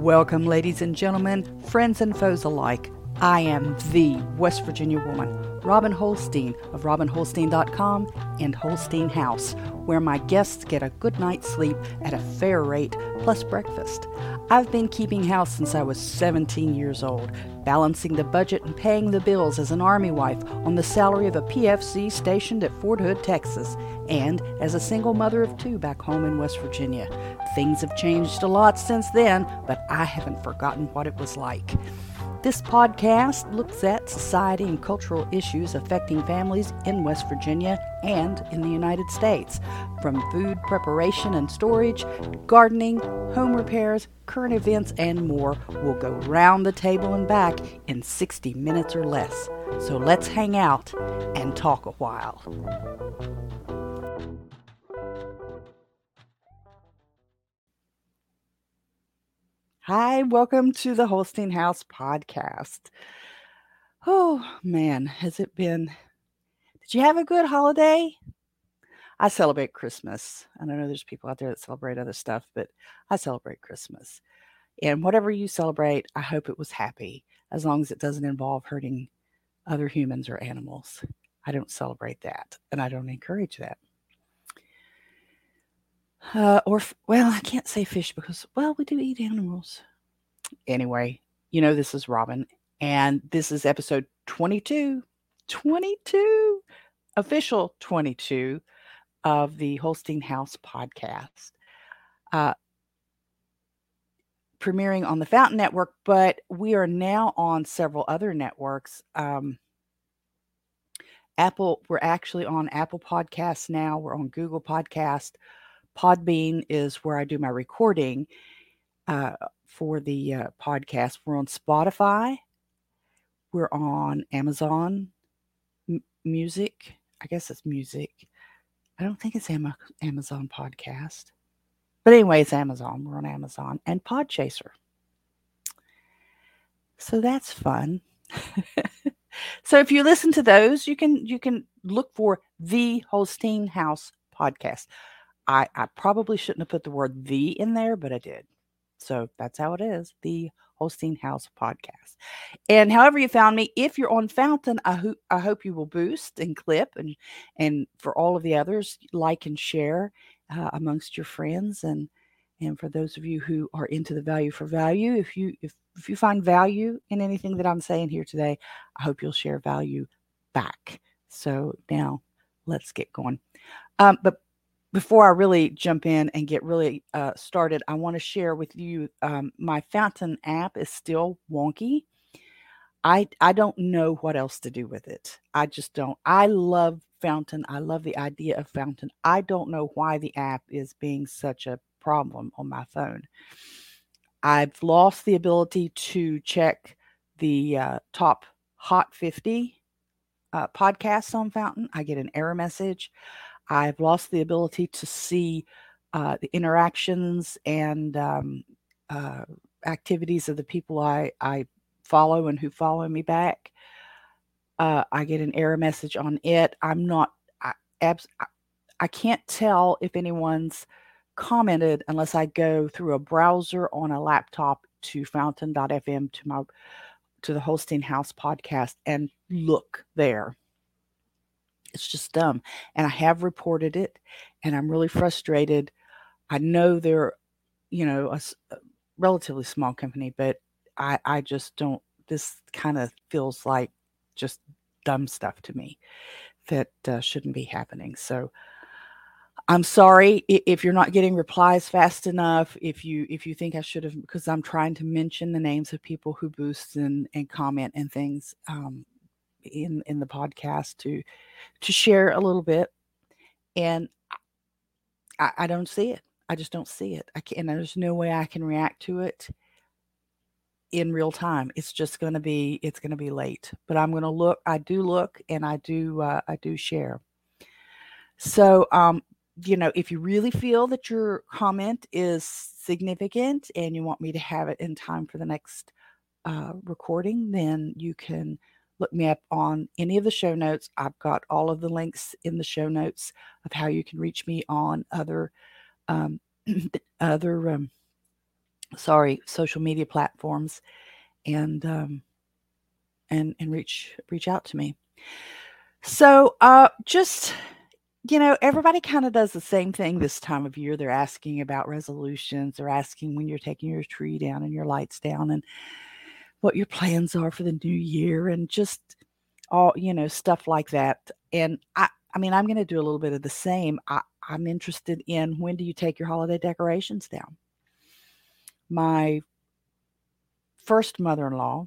Welcome, ladies and gentlemen, friends and foes alike. I am the West Virginia woman, Robin Holstein of RobinHolstein.com and Holstein House, where my guests get a good night's sleep at a fair rate plus breakfast. I've been keeping house since I was 17 years old, balancing the budget and paying the bills as an Army wife on the salary of a PFC stationed at Fort Hood, Texas, and as a single mother of two back home in West Virginia. Things have changed a lot since then, but I haven't forgotten what it was like. This podcast looks at society and cultural issues affecting families in West Virginia and in the United States, from food preparation and storage, gardening, home repairs, current events, and more. We'll go round the table and back in 60 minutes or less. So let's hang out and talk a while. Hi, welcome to the Holstein House podcast. Oh man, has it been? Did you have a good holiday? I celebrate Christmas. I know there's people out there that celebrate other stuff, but I celebrate Christmas. And whatever you celebrate, I hope it was happy, as long as it doesn't involve hurting other humans or animals. I don't celebrate that, and I don't encourage that. Uh, or, well, I can't say fish because, well, we do eat animals. Anyway, you know, this is Robin, and this is episode 22, 22, official 22 of the Holstein House podcast. Uh, premiering on the Fountain Network, but we are now on several other networks. Um, Apple, we're actually on Apple Podcasts now. We're on Google Podcast. Podbean is where I do my recording uh, for the uh, podcast. We're on Spotify. We're on Amazon M- Music. I guess it's music. I don't think it's Am- Amazon Podcast. But anyway, it's Amazon. We're on Amazon and Podchaser. So that's fun. so if you listen to those, you can you can look for the Holstein House podcast. I, I probably shouldn't have put the word the in there, but I did. So that's how it is. The Holstein House podcast. And however you found me, if you're on Fountain, I, ho- I hope you will boost and clip and and for all of the others, like and share uh, amongst your friends and and for those of you who are into the value for value, if you if if you find value in anything that I'm saying here today, I hope you'll share value back. So now let's get going. Um, but before I really jump in and get really uh, started, I want to share with you um, my Fountain app is still wonky. I I don't know what else to do with it. I just don't. I love Fountain. I love the idea of Fountain. I don't know why the app is being such a problem on my phone. I've lost the ability to check the uh, top hot 50 uh, podcasts on Fountain. I get an error message. I've lost the ability to see uh, the interactions and um, uh, activities of the people I, I follow and who follow me back. Uh, I get an error message on it. I'm not, I, abs- I, I can't tell if anyone's commented unless I go through a browser on a laptop to fountain.fm to my to the Holstein House podcast and look there it's just dumb. And I have reported it and I'm really frustrated. I know they're, you know, a, a relatively small company, but I, I just don't, this kind of feels like just dumb stuff to me that uh, shouldn't be happening. So I'm sorry if you're not getting replies fast enough. If you if you think I should have, because I'm trying to mention the names of people who boost and, and comment and things. Um, in in the podcast to to share a little bit. And I, I don't see it. I just don't see it. I can there's no way i can react to it in real time. It's just going to be it's going to be late but i'm going to look i do look and i do uh, i do share. So um you know if you really feel that your comment is significant and you want me to have it in time for the next uh, recording then you can look me up on any of the show notes. I've got all of the links in the show notes of how you can reach me on other um, other um, sorry, social media platforms, and um, and and reach reach out to me. So uh, just you know, everybody kind of does the same thing this time of year. They're asking about resolutions. They're asking when you're taking your tree down and your lights down, and what your plans are for the new year, and just all you know stuff like that. And I, I mean, I'm going to do a little bit of the same. I, I'm interested in when do you take your holiday decorations down? My first mother in law,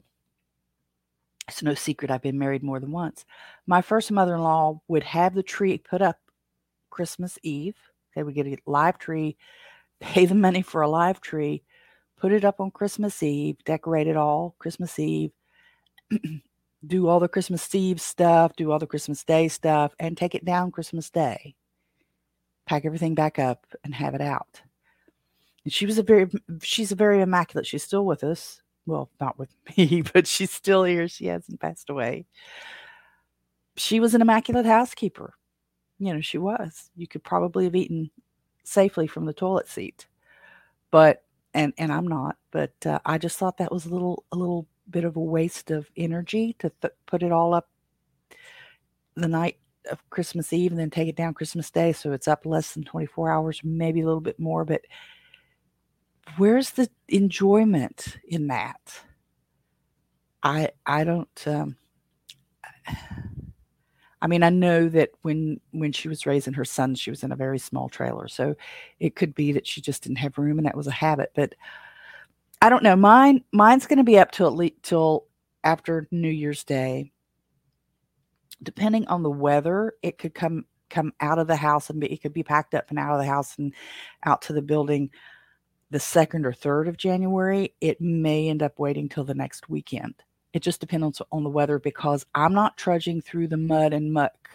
it's no secret I've been married more than once. My first mother in law would have the tree put up Christmas Eve. They would get a live tree, pay the money for a live tree, put it up on Christmas Eve, decorate it all Christmas Eve, do all the Christmas Eve stuff, do all the Christmas Day stuff, and take it down Christmas Day. Pack everything back up and have it out. And she was a very, she's a very immaculate. She's still with us. Well, not with me, but she's still here. She hasn't passed away. She was an immaculate housekeeper. You know, she was. You could probably have eaten safely from the toilet seat, but and and I'm not. But uh, I just thought that was a little a little bit of a waste of energy to th- put it all up the night of Christmas Eve and then take it down Christmas Day. So it's up less than 24 hours, maybe a little bit more. But where's the enjoyment in that? I I don't. Um, I mean, I know that when when she was raising her son, she was in a very small trailer, so it could be that she just didn't have room, and that was a habit. But I don't know. Mine mine's going to be up till at least till after New Year's Day. Depending on the weather, it could come come out of the house and be, it could be packed up and out of the house and out to the building the second or third of January. It may end up waiting till the next weekend. It just depends on, the weather because I'm not trudging through the mud and muck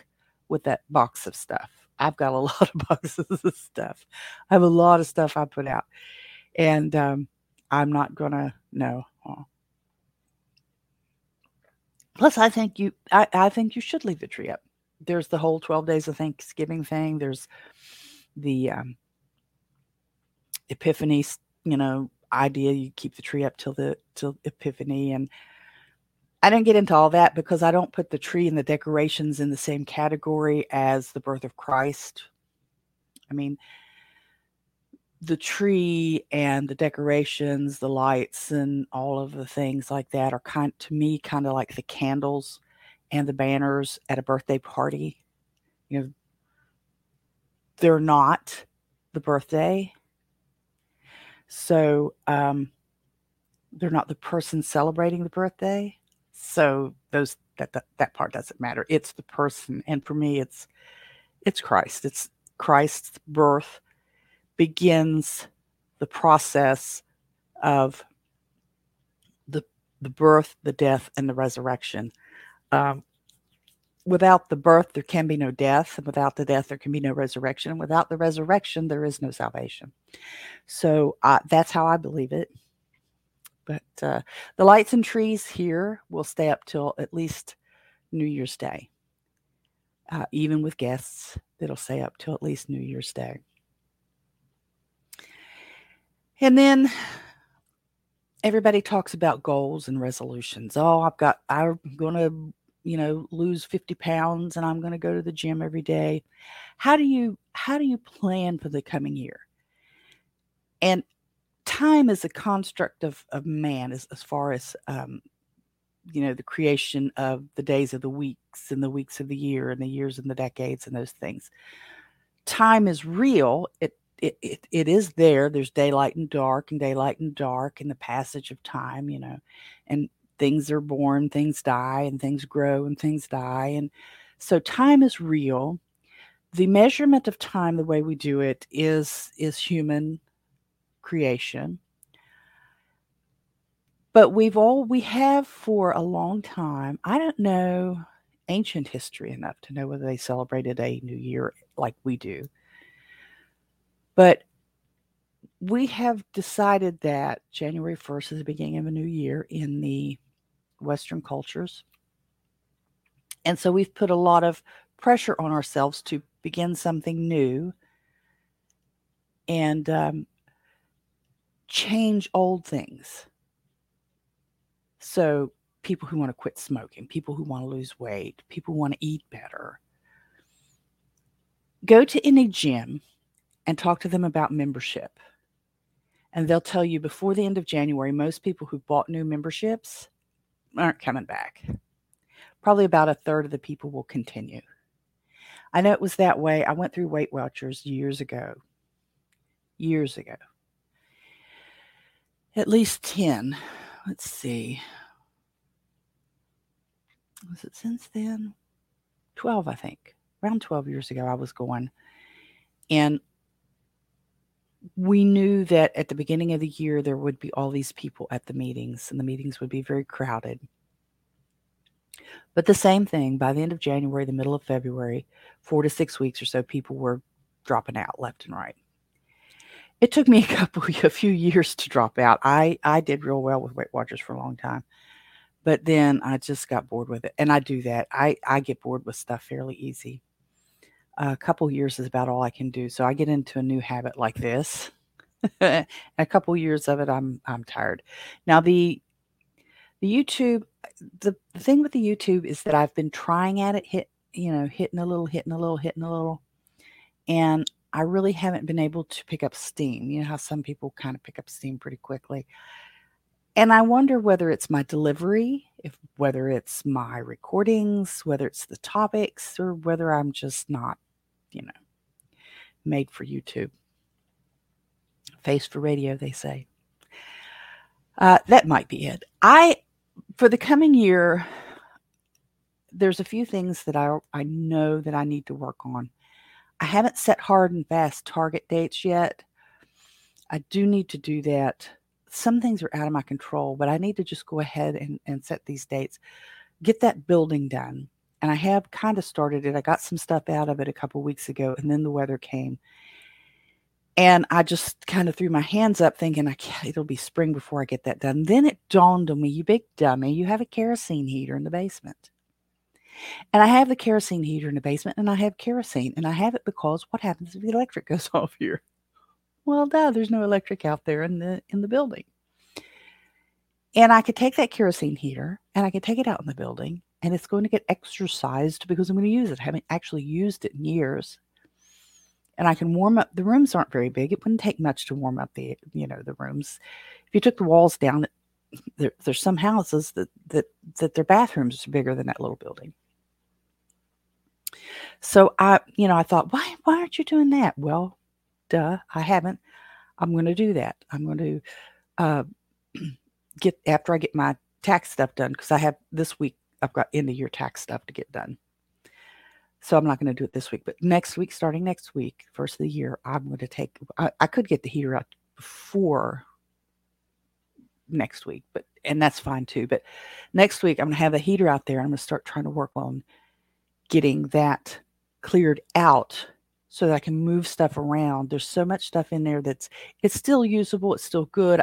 with that box of stuff. I've got a lot of boxes of stuff. I have a lot of stuff I put out. And um, I'm not gonna no. Plus, I think you, I, I think you should leave the tree up. There's the whole 12 days of Thanksgiving thing. There's the um, Epiphany, you know, idea. You keep the tree up till the till Epiphany, and I didn't get into all that because I don't put the tree and the decorations in the same category as the birth of Christ. I mean, the tree and the decorations, the lights, and all of the things like that are kind to me kind of like the candles and the banners at a birthday party. You know, they're not the birthday, so um, they're not the person celebrating the birthday. So those that, that that part doesn't matter. It's the person, and for me, it's it's Christ. It's Christ's birth begins the process of the the birth, the death, and the resurrection. Um, without the birth, there can be no death, and without the death, there can be no resurrection. And without the resurrection, there is no salvation. So uh, that's how I believe it. But uh, the lights and trees here will stay up till at least New Year's Day. Uh, even with guests, it'll stay up till at least New Year's Day. And then everybody talks about goals and resolutions. Oh, I've got, I'm going to, you know, lose 50 pounds and I'm going to go to the gym every day. How do you, how do you plan for the coming year? And time is a construct of, of man as, as far as, um, you know, the creation of the days of the weeks and the weeks of the year and the years and the decades and those things. Time is real. It it, it, it is there. There's daylight and dark, and daylight and dark, and the passage of time, you know, and things are born, things die, and things grow, and things die. And so time is real. The measurement of time, the way we do it, is is human creation. But we've all we have for a long time. I don't know ancient history enough to know whether they celebrated a new year like we do but we have decided that January 1st is the beginning of a new year in the Western cultures. And so we've put a lot of pressure on ourselves to begin something new. And um, change old things. So, people who want to quit smoking, people who want to lose weight, people who want to eat better, go to any gym and talk to them about membership. And they'll tell you before the end of January, most people who bought new memberships aren't coming back. Probably about a third of the people will continue. I know it was that way. I went through Weight Watchers years ago. Years ago. At least 10. Let's see. Was it since then? 12, I think. Around 12 years ago, I was going. And we knew that at the beginning of the year, there would be all these people at the meetings, and the meetings would be very crowded. But the same thing, by the end of January, the middle of February, four to six weeks or so, people were dropping out left and right. It took me a couple, a few years to drop out. I, I did real well with Weight Watchers for a long time, but then I just got bored with it. And I do that. I, I get bored with stuff fairly easy. A couple years is about all I can do. So I get into a new habit like this. a couple years of it, I'm I'm tired. Now the the YouTube, the, the thing with the YouTube is that I've been trying at it, hit, you know, hitting a little, hitting a little, hitting a little, and I really haven't been able to pick up steam. You know how some people kind of pick up steam pretty quickly. And I wonder whether it's my delivery, if whether it's my recordings, whether it's the topics, or whether I'm just not, you know, made for YouTube. Face for radio, they say. Uh, that might be it. I for the coming year, there's a few things that I I know that I need to work on. I haven't set hard and fast target dates yet. I do need to do that. Some things are out of my control, but I need to just go ahead and, and set these dates. Get that building done. And I have kind of started it. I got some stuff out of it a couple weeks ago, and then the weather came. And I just kind of threw my hands up thinking, I it'll be spring before I get that done. Then it dawned on me, you big dummy, you have a kerosene heater in the basement. And I have the kerosene heater in the basement and I have kerosene. And I have it because what happens if the electric goes off here? Well, duh, there's no electric out there in the in the building. And I could take that kerosene heater and I could take it out in the building and it's going to get exercised because I'm going to use it. I haven't actually used it in years and I can warm up. The rooms aren't very big. It wouldn't take much to warm up the you know the rooms. If you took the walls down, there, there's some houses that that that their bathrooms are bigger than that little building. So I you know I thought why why aren't you doing that? Well, duh, I haven't. I'm going to do that. I'm going to uh, get after I get my tax stuff done because I have this week. I've got end of year tax stuff to get done. So I'm not going to do it this week, but next week, starting next week, first of the year, I'm going to take. I, I could get the heater out before next week, but and that's fine too. But next week, I'm going to have the heater out there. I'm going to start trying to work on getting that cleared out so that I can move stuff around. There's so much stuff in there that's it's still usable, it's still good.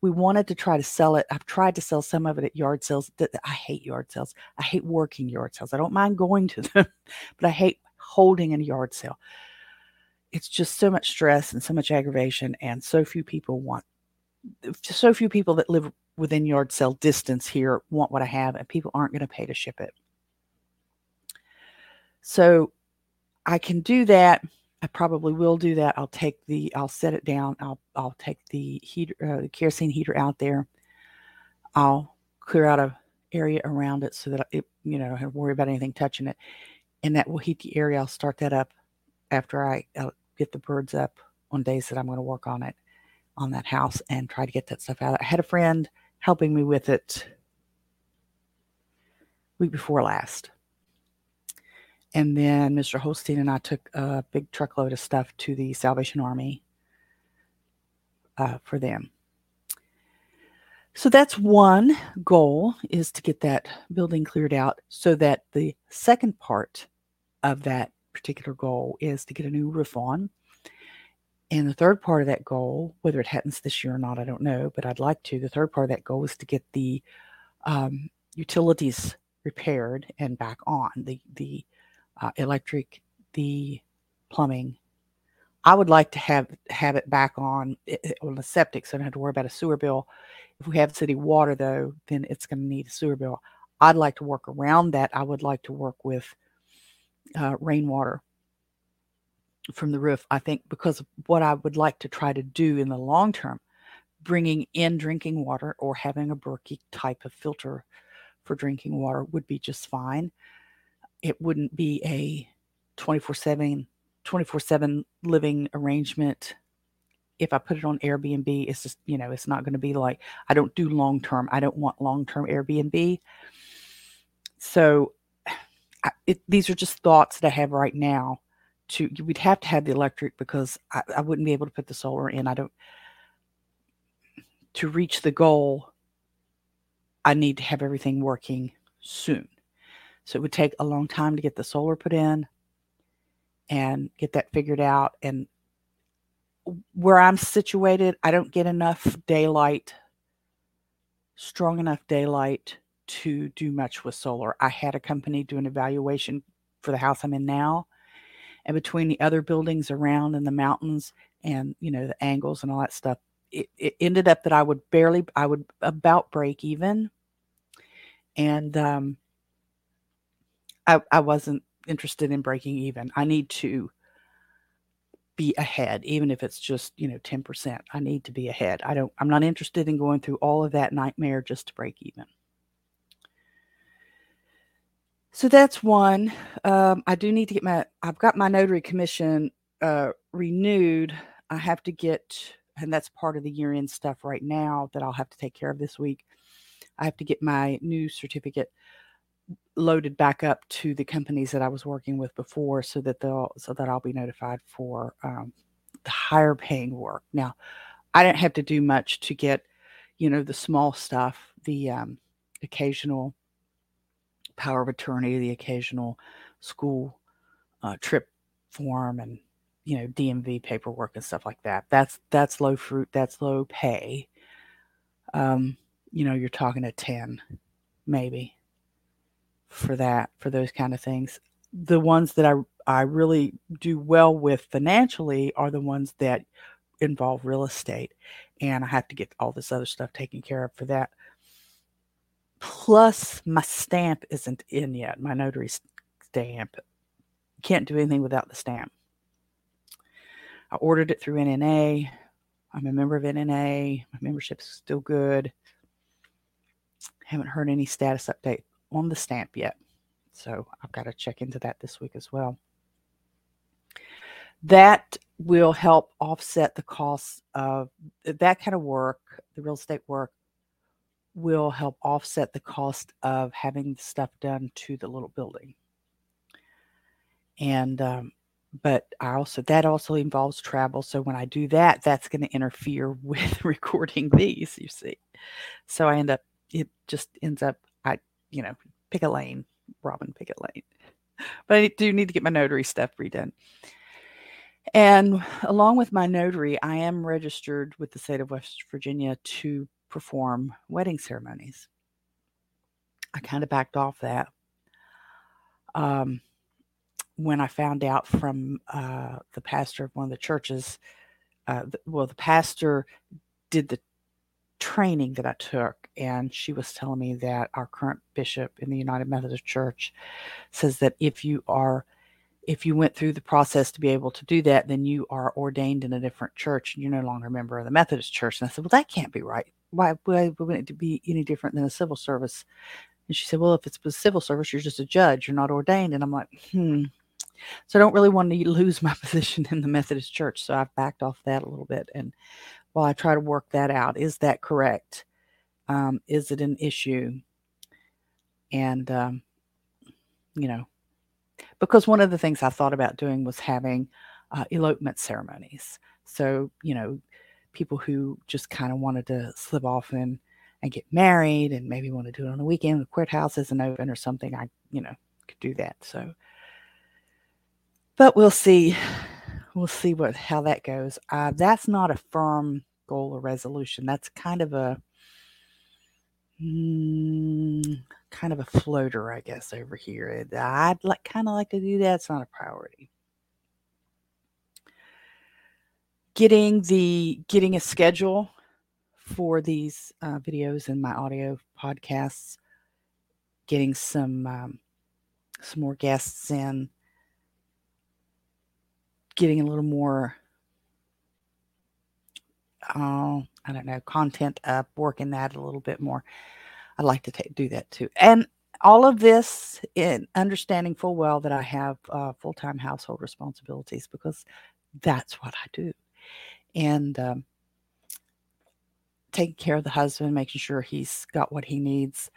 We wanted to try to sell it. I've tried to sell some of it at yard sales. I hate yard sales. I hate working yard sales. I don't mind going to them, but I hate holding a yard sale. It's just so much stress and so much aggravation and so few people want so few people that live within yard sale distance here want what I have and people aren't going to pay to ship it. So I can do that. I probably will do that. I'll take the, I'll set it down. I'll, I'll take the heater, uh, the kerosene heater out there. I'll clear out a area around it so that it, you know, I don't worry about anything touching it. And that will heat the area. I'll start that up after I I'll get the birds up on days that I'm going to work on it, on that house and try to get that stuff out. I had a friend helping me with it week before last. And then Mr. Holstein and I took a big truckload of stuff to the Salvation Army uh, for them. So that's one goal is to get that building cleared out so that the second part of that particular goal is to get a new roof on. And the third part of that goal, whether it happens this year or not, I don't know, but I'd like to. The third part of that goal is to get the um, utilities repaired and back on the the uh, electric, the plumbing, I would like to have have it back on eh, eh, on the septic, so I don't have to worry about a sewer bill. If we have city water, though, then it's going to need a sewer bill. I'd like to work around that. I would like to work with uh, rainwater from the roof. I think because of what I would like to try to do in the long term, bringing in drinking water or having a Berkey type of filter for drinking water would be just fine. It wouldn't be a 24 7 24 7 living arrangement if I put it on Airbnb, it's just, you know, it's not going to be like, I don't do long term. I don't want long term Airbnb. So I, it, these are just thoughts that I have right now. To we'd have to have the electric because I, I wouldn't be able to put the solar in. I don't to reach the goal. I need to have everything working soon. So it would take a long time to get the solar put in and get that figured out. And where I'm situated, I don't get enough daylight, strong enough daylight to do much with solar. I had a company do an evaluation for the house I'm in now. And between the other buildings around in the mountains and, you know, the angles and all that stuff, it, it ended up that I would barely, I would about break even. And um, I, I wasn't interested in breaking even. I need to be ahead, even if it's just, you know, 10%. I need to be ahead. I don't, I'm not interested in going through all of that nightmare just to break even. So that's one. Um, I do need to get my, I've got my notary commission uh, renewed. I have to get, and that's part of the year end stuff right now that I'll have to take care of this week. I have to get my new certificate loaded back up to the companies that I was working with before, so that they'll so that I'll be notified for um, the higher paying work. Now, I didn't have to do much to get, you know, the small stuff, the um, occasional power of attorney, the occasional school uh, trip form, and you know DMV paperwork and stuff like that. That's that's low fruit. That's low pay. Um, you know, you're talking a ten, maybe for that for those kind of things. The ones that i i really do well with financially are the ones that involve real estate and i have to get all this other stuff taken care of for that. Plus my stamp isn't in yet my notary stamp. Can't do anything without the stamp. I ordered it through nna i'm a member of nna my membership's still good. Haven't heard any status update on the stamp yet. So I've got to check into that this week as well. That will help offset the costs of that kind of work, the real estate work will help offset the cost of having stuff done to the little building. And, um, but I also, that also involves travel. So when I do that, that's going to interfere with recording these, you see. So I end up, it just ends up you know, pick a lane, Robin, pick a lane. But I do need to get my notary stuff redone. And along with my notary, I am registered with the state of West Virginia to perform wedding ceremonies. I kind of backed off that um, when I found out from uh, the pastor of one of the churches. Uh, well, the pastor did the training that I took, and she was telling me that our current bishop in the United Methodist Church says that if you are if you went through the process to be able to do that, then you are ordained in a different church and you're no longer a member of the Methodist Church. And I said, Well, that can't be right. Why, why wouldn't it be any different than a civil service? And she said, Well, if it's a civil service, you're just a judge, you're not ordained. And I'm like, Hmm. So I don't really want to lose my position in the Methodist Church. So I've backed off that a little bit. And while I try to work that out. Is that correct? Um, is it an issue? And, um, you know, because one of the things I thought about doing was having uh, elopement ceremonies. So, you know, people who just kind of wanted to slip off and, and get married and maybe want to do it on the weekend, the courthouse isn't open or something, I, you know, could do that. So, but we'll see we'll see what how that goes. Uh, that's not a firm goal or resolution. That's kind of a mm, kind of a floater, I guess, over here. I'd like kind of like to do that. It's not a priority. getting the getting a schedule for these uh, videos and my audio podcasts, getting some um, some more guests in, getting a little more, oh, I don't know, content up, working that a little bit more. I'd like to do that too. And all of this in understanding full well that I have uh, full time household responsibilities because that's what I do. And um, taking care of the husband, making sure he's got what he needs,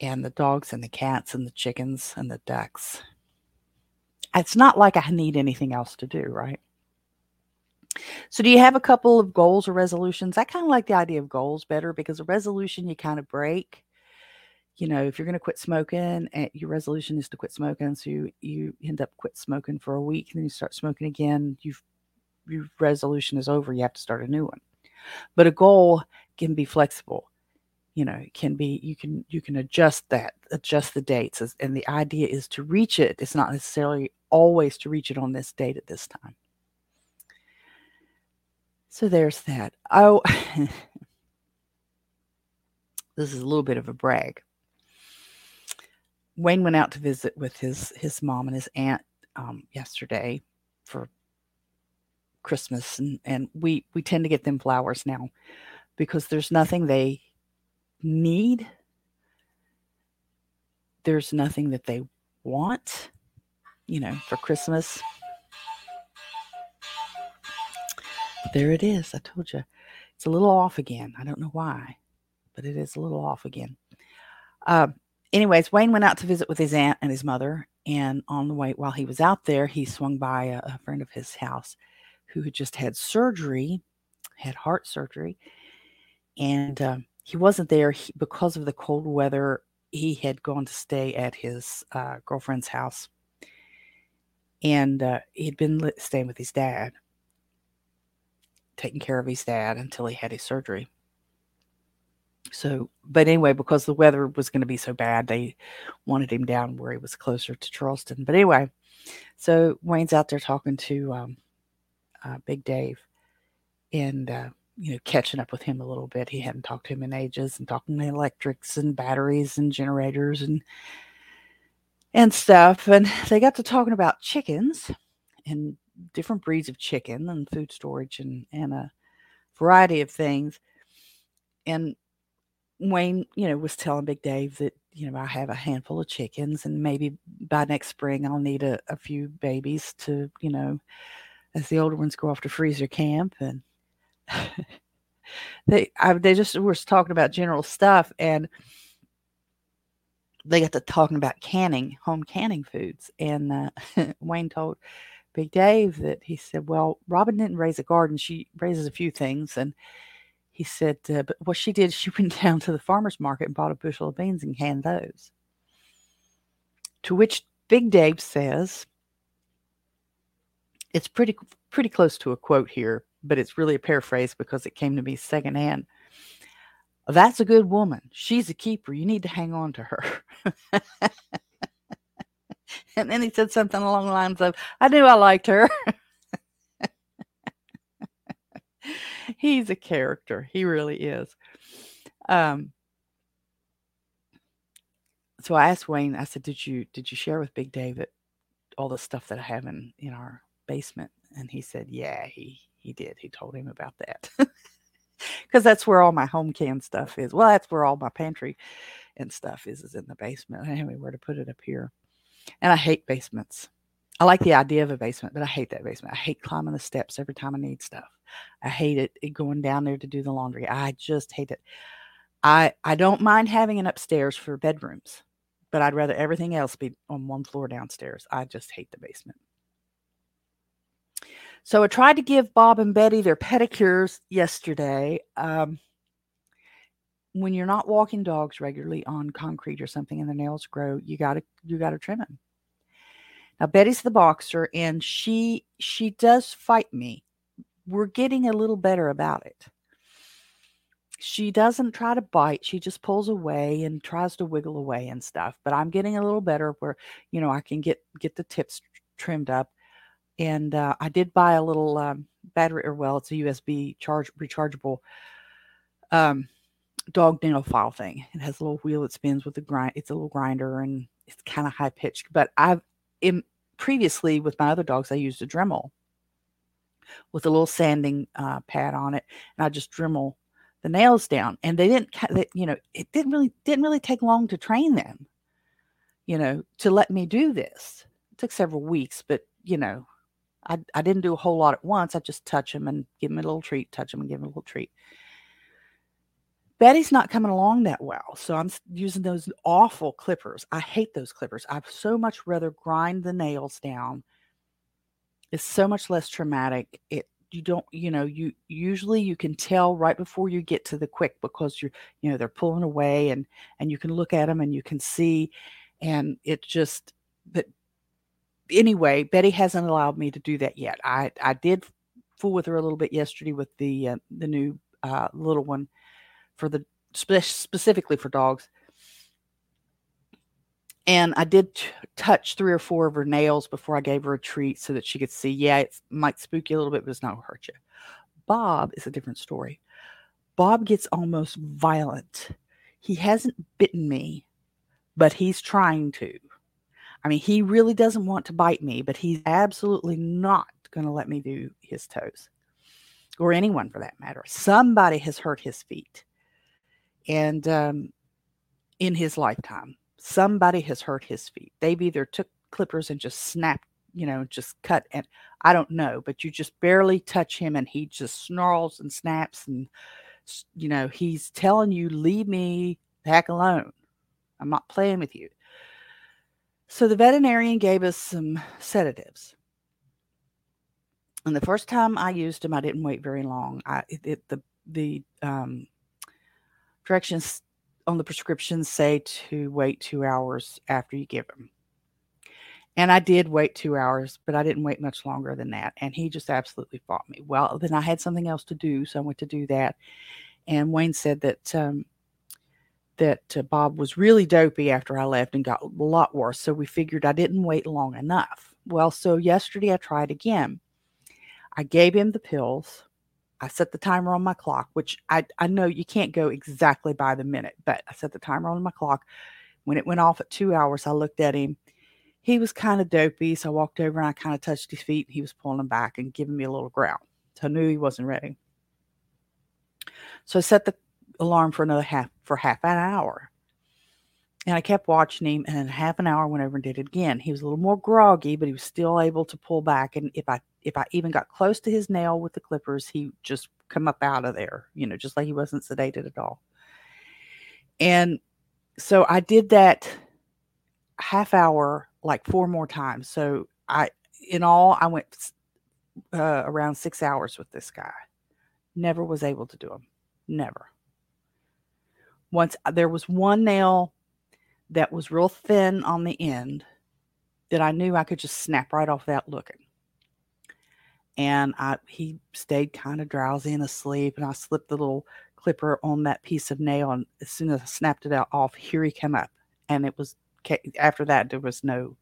and the dogs and the cats and the chickens and the ducks. It's not like I need anything else to do, right? So, do you have a couple of goals or resolutions? I kind of like the idea of goals better because a resolution you kind of break. You know, if you're going to quit smoking, eh, your resolution is to quit smoking, so you, you end up quit smoking for a week, and then you start smoking again. You've your resolution is over. You have to start a new one. But a goal can be flexible. You know, it can be you can you can adjust that, adjust the dates, and the idea is to reach it. It's not necessarily always to reach it on this date at this time. So there's that. Oh, this is a little bit of a brag. Wayne went out to visit with his his mom and his aunt um, yesterday for Christmas, and and we we tend to get them flowers now because there's nothing they need. There's nothing that they want, you know, for Christmas. There it is. I told you. It's a little off again. I don't know why, but it is a little off again. Uh, anyways, Wayne went out to visit with his aunt and his mother. And on the way, while he was out there, he swung by a, a friend of his house who had just had surgery, had heart surgery, and uh, he wasn't there he, because of the cold weather. He had gone to stay at his uh, girlfriend's house, and uh, he'd been staying with his dad, taking care of his dad until he had his surgery. So, but anyway, because the weather was going to be so bad, they wanted him down where he was closer to Charleston. But anyway, so Wayne's out there talking to um, uh, Big Dave and uh, you know, catching up with him a little bit. He hadn't talked to him in ages and talking to electrics and batteries and generators and and stuff. And they got to talking about chickens and different breeds of chicken and food storage and, and a variety of things. And Wayne, you know, was telling Big Dave that, you know, I have a handful of chickens and maybe by next spring I'll need a, a few babies to, you know, as the older ones go off to freezer camp and they I, they just were talking about general stuff and they got to talking about canning home canning foods and uh, wayne told big dave that he said well robin didn't raise a garden she raises a few things and he said uh, but what she did she went down to the farmers market and bought a bushel of beans and canned those to which big dave says it's pretty pretty close to a quote here but it's really a paraphrase because it came to me secondhand. That's a good woman. She's a keeper. You need to hang on to her. and then he said something along the lines of, I knew I liked her. He's a character. He really is. Um, so I asked Wayne, I said, Did you did you share with Big David all the stuff that I have in, in our basement? And he said, Yeah, he he did. He told him about that. Because that's where all my home can stuff is. Well, that's where all my pantry and stuff is, is in the basement. I don't have anywhere to put it up here. And I hate basements. I like the idea of a basement, but I hate that basement. I hate climbing the steps every time I need stuff. I hate it, it going down there to do the laundry. I just hate it. I I don't mind having an upstairs for bedrooms, but I'd rather everything else be on one floor downstairs. I just hate the basement. So I tried to give Bob and Betty their pedicures yesterday. Um, when you're not walking dogs regularly on concrete or something and the nails grow, you gotta you gotta trim them. Now Betty's the boxer and she she does fight me. We're getting a little better about it. She doesn't try to bite. She just pulls away and tries to wiggle away and stuff. But I'm getting a little better where, you know, I can get get the tips trimmed up and uh, I did buy a little um, battery, or well, it's a USB charge rechargeable um, dog nail file thing. It has a little wheel that spins with a grind. It's a little grinder and it's kind of high pitched. But I've in, previously with my other dogs, I used a Dremel with a little sanding uh, pad on it, and I just Dremel the nails down. And they didn't, they, you know, it didn't really didn't really take long to train them, you know, to let me do this. It took several weeks, but you know, I I didn't do a whole lot at once. I just touch them and give them a little treat, touch them and give them a little treat. Betty's not coming along that well. So I'm using those awful clippers. I hate those clippers. I'd so much rather grind the nails down. It's so much less traumatic. It you don't, you know, you usually you can tell right before you get to the quick because you're, you know, they're pulling away and and you can look at them and you can see and it just but anyway, Betty hasn't allowed me to do that yet. I I did fool with her a little bit yesterday with the uh, the new uh, little one for the specifically for dogs. And I did t- touch three or four of her nails before I gave her a treat so that she could see, yeah, it might spook you a little bit, but it's not to hurt you. Bob is a different story. Bob gets almost violent. He hasn't bitten me, but he's trying to. I mean, he really doesn't want to bite me, but he's absolutely not going to let me do his toes or anyone for that matter. Somebody has hurt his feet and um, in his lifetime somebody has hurt his feet. They've either took clippers and just snapped you know just cut and i don't know but you just barely touch him and he just snarls and snaps and you know he's telling you leave me the heck alone. I'm not playing with you so the veterinarian gave us some sedatives and the first time i used them i didn't wait very long i it, the the um Directions on the prescription say to wait two hours after you give them. And I did wait two hours, but I didn't wait much longer than that. And he just absolutely fought me. Well, then I had something else to do, so I went to do that. And Wayne said that um, that uh, Bob was really dopey after I left and got a lot worse. So we figured I didn't wait long enough. Well, so yesterday I tried again. I gave him the pills. I set the timer on my clock, which I, I know you can't go exactly by the minute, but I set the timer on my clock. When it went off at two hours, I looked at him. He was kind of dopey, so I walked over and I kind of touched his feet. And he was pulling back and giving me a little growl. So I knew he wasn't ready. So I set the alarm for another half for half an hour. And I kept watching him, and half an hour went over and did it again. He was a little more groggy, but he was still able to pull back. And if I if I even got close to his nail with the clippers, he just come up out of there, you know, just like he wasn't sedated at all. And so I did that half hour like four more times. So I in all I went uh, around six hours with this guy. Never was able to do him. Never. Once uh, there was one nail that was real thin on the end that I knew I could just snap right off without looking. And I he stayed kind of drowsy and asleep, and I slipped the little clipper on that piece of nail, and as soon as I snapped it out off, here he came up, and it was after that there was no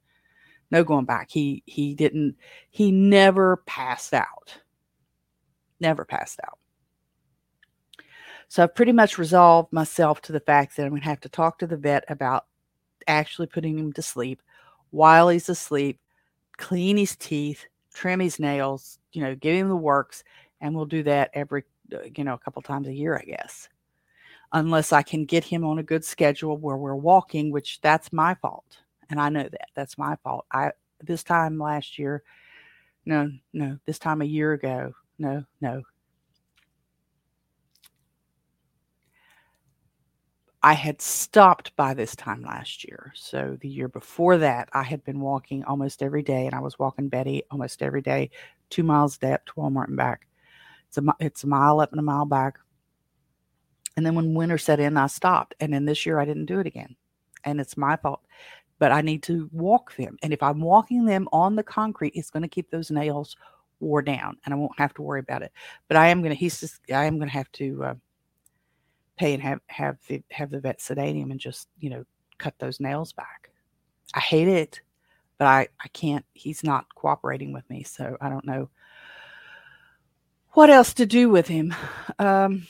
no going back. He he didn't he never passed out, never passed out. So I've pretty much resolved myself to the fact that I'm going to have to talk to the vet about actually putting him to sleep while he's asleep, clean his teeth, trim his nails, you know, give him the works, and we'll do that every, uh, you know, a couple times a year, I guess. Unless I can get him on a good schedule where we're walking, which that's my fault. And I know that. That's my fault. I this time last year, no, no, this time a year ago, no, no, I had stopped by this time last year. So the year before that, I had been walking almost every day, and I was walking Betty almost every day, two miles a day up to Walmart and back. It's a it's a mile up and a mile back. And then when winter set in, I stopped. And then this year, I didn't do it again, and it's my fault. But I need to walk them, and if I'm walking them on the concrete, it's going to keep those nails wore down, and I won't have to worry about it. But I am going to. He's just. I am going to have to. Uh, pay and have have the have the vet sedate him and just you know cut those nails back. I hate it, but I I can't. He's not cooperating with me, so I don't know what else to do with him? Um,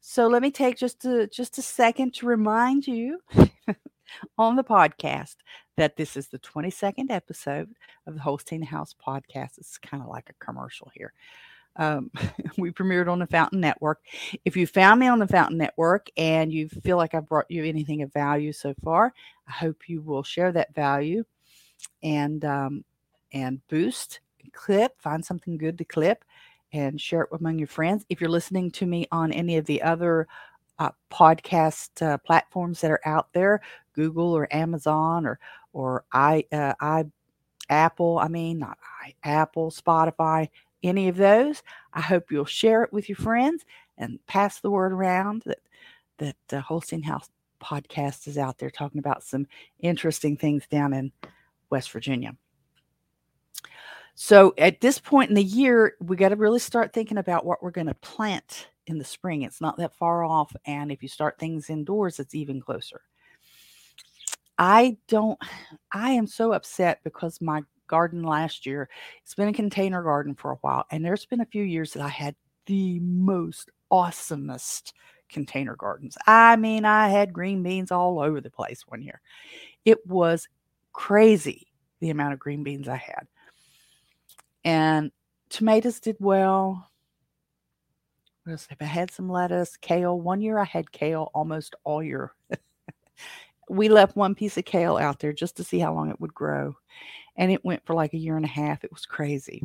so let me take just a just a second to remind you on the podcast that this is the 22nd episode of the Holstein House podcast. It's kind of like a commercial here. Um, we premiered on the Fountain Network. If you found me on the Fountain Network and you feel like I've brought you anything of value so far, I hope you will share that value and um, and boost, clip, find something good to clip, and share it among your friends. If you're listening to me on any of the other uh, podcast uh, platforms that are out there, Google or Amazon or or i uh, i Apple, I mean not I Apple, Spotify, any of those. I hope you'll share it with your friends and pass the word around that that uh, Holstein House podcast is out there talking about some interesting things down in West Virginia. So at this point in the year, we got to really start thinking about what we're going to plant in the spring. It's not that far off. And if you start things indoors, it's even closer. I don't, I am so upset because my garden last year, it's been a container garden for a while. And there's been a few years that I had the most awesomest container gardens. I mean, I had green beans all over the place one year. It was crazy the amount of green beans I had. And tomatoes did well. I had some lettuce, kale. One year I had kale almost all year. we left one piece of kale out there just to see how long it would grow. And it went for like a year and a half. It was crazy.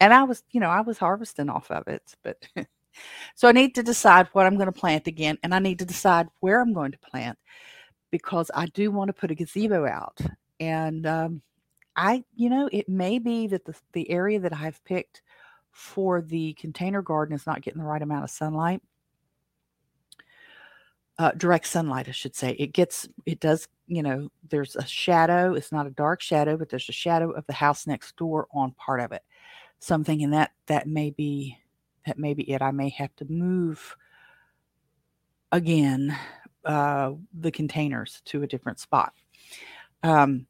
And I was, you know, I was harvesting off of it. But so I need to decide what I'm going to plant again. And I need to decide where I'm going to plant because I do want to put a gazebo out. And um, I, you know, it may be that the, the area that I've picked for the container garden is not getting the right amount of sunlight. Uh, direct sunlight, I should say. It gets, it does, you know, there's a shadow. It's not a dark shadow, but there's a shadow of the house next door on part of it. So I'm thinking that that may be that may be it. I may have to move again uh, the containers to a different spot. Um,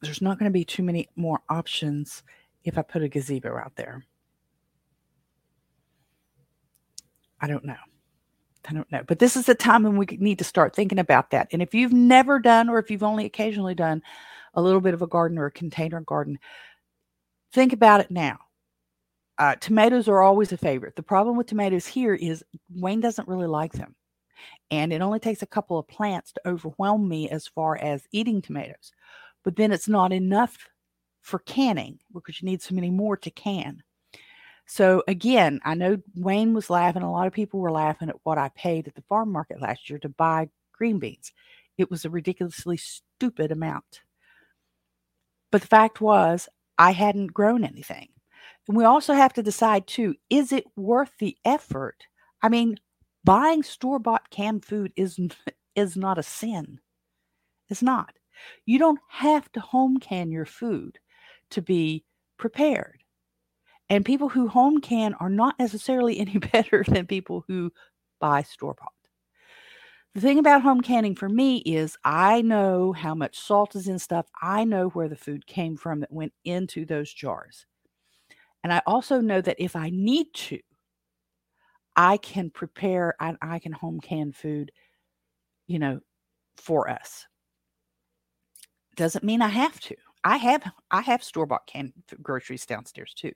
there's not going to be too many more options if I put a gazebo out there. I don't know. I don't know. But this is the time when we need to start thinking about that. And if you've never done, or if you've only occasionally done a little bit of a garden or a container garden, think about it now. Uh, tomatoes are always a favorite. The problem with tomatoes here is Wayne doesn't really like them. And it only takes a couple of plants to overwhelm me as far as eating tomatoes but then it's not enough for canning because you need so many more to can. So again, I know Wayne was laughing. A lot of people were laughing at what I paid at the farm market last year to buy green beans. It was a ridiculously stupid amount. But the fact was, I hadn't grown anything. And we also have to decide too is it worth the effort? I mean, buying store bought canned food is, is not a sin. It's not. You don't have to home can your food to be prepared. And people who home can are not necessarily any better than people who buy store bought. The thing about home canning for me is I know how much salt is in stuff. I know where the food came from that went into those jars. And I also know that if I need to, I can prepare and I can home can food, you know, for us doesn't mean I have to. I have I have store bought canned groceries downstairs too.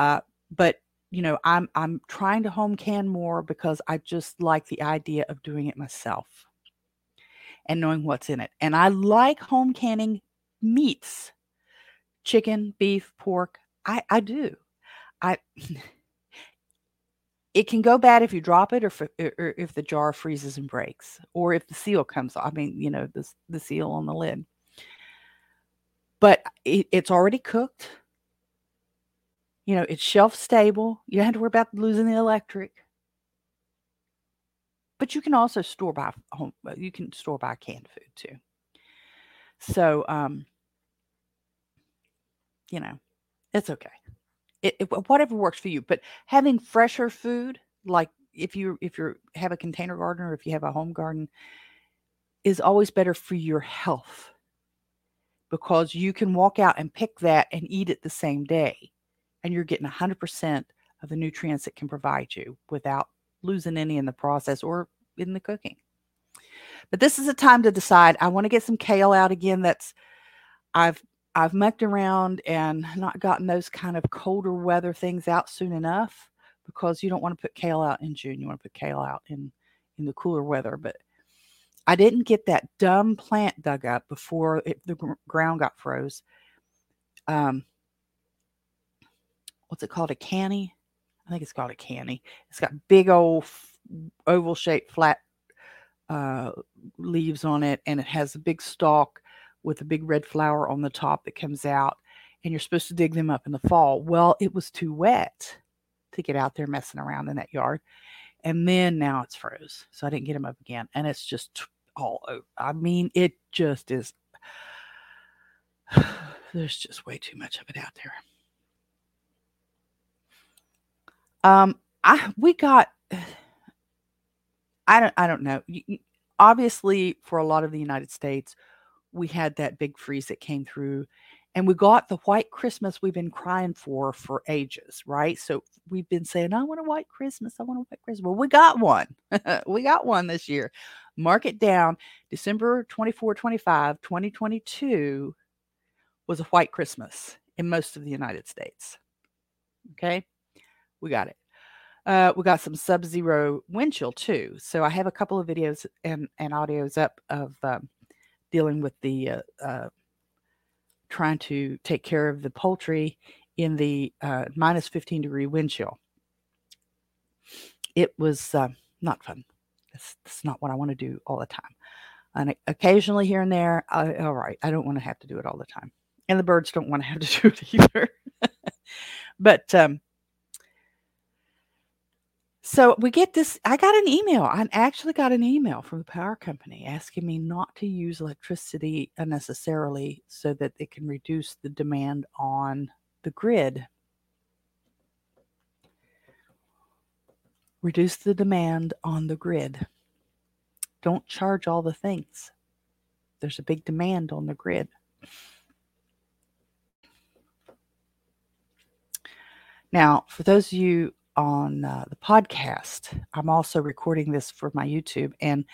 Uh, but you know, I'm I'm trying to home can more because I just like the idea of doing it myself and knowing what's in it. And I like home canning meats, chicken, beef, pork. I I do. I it can go bad if you drop it or if, or if the jar freezes and breaks or if the seal comes off. I mean, you know, the, the seal on the lid. But it, it's already cooked. You know, it's shelf stable. You don't have to worry about losing the electric. But you can also store by home. Uh, you can store by canned food too. So, um, you know, it's okay it, it, whatever works for you. But having fresher food, like if you if you have a container garden or if you have a home garden, is always better for your health because you can walk out and pick that and eat it the same day. And you're getting 100% of the nutrients it can provide you without losing any in the process or in the cooking. But this is a time to decide. I want to get some kale out again. That's I've I've mucked around and not gotten those kind of colder weather things out soon enough because you don't want to put kale out in June. You want to put kale out in in the cooler weather. But I didn't get that dumb plant dug up before it, the gr- ground got froze. Um, what's it called? A canny? I think it's called a canny. It's got big old oval shaped flat uh, leaves on it, and it has a big stalk with a big red flower on the top that comes out. And you're supposed to dig them up in the fall. Well, it was too wet to get out there messing around in that yard. And then now it's froze. So I didn't get them up again. And it's just all over. I mean, it just is. There's just way too much of it out there. Um, I we got. I don't. I don't know. Obviously, for a lot of the United States, we had that big freeze that came through, and we got the white Christmas we've been crying for for ages, right? So we've been saying, "I want a white Christmas. I want a white Christmas." Well, we got one. we got one this year. Mark it down. December 24, 25, 2022 was a white Christmas in most of the United States. Okay we got it. Uh, we got some sub-zero wind chill too. So I have a couple of videos and, and audios up of um, dealing with the uh, uh, trying to take care of the poultry in the uh, minus 15 degree wind chill. It was uh, not fun. That's, that's not what I want to do all the time. And occasionally here and there, I, all right, I don't want to have to do it all the time. And the birds don't want to have to do it either. but um, so we get this. I got an email. I actually got an email from the power company asking me not to use electricity unnecessarily so that it can reduce the demand on the grid. Reduce the demand on the grid. Don't charge all the things. There's a big demand on the grid. Now, for those of you on uh, the podcast. I'm also recording this for my YouTube, and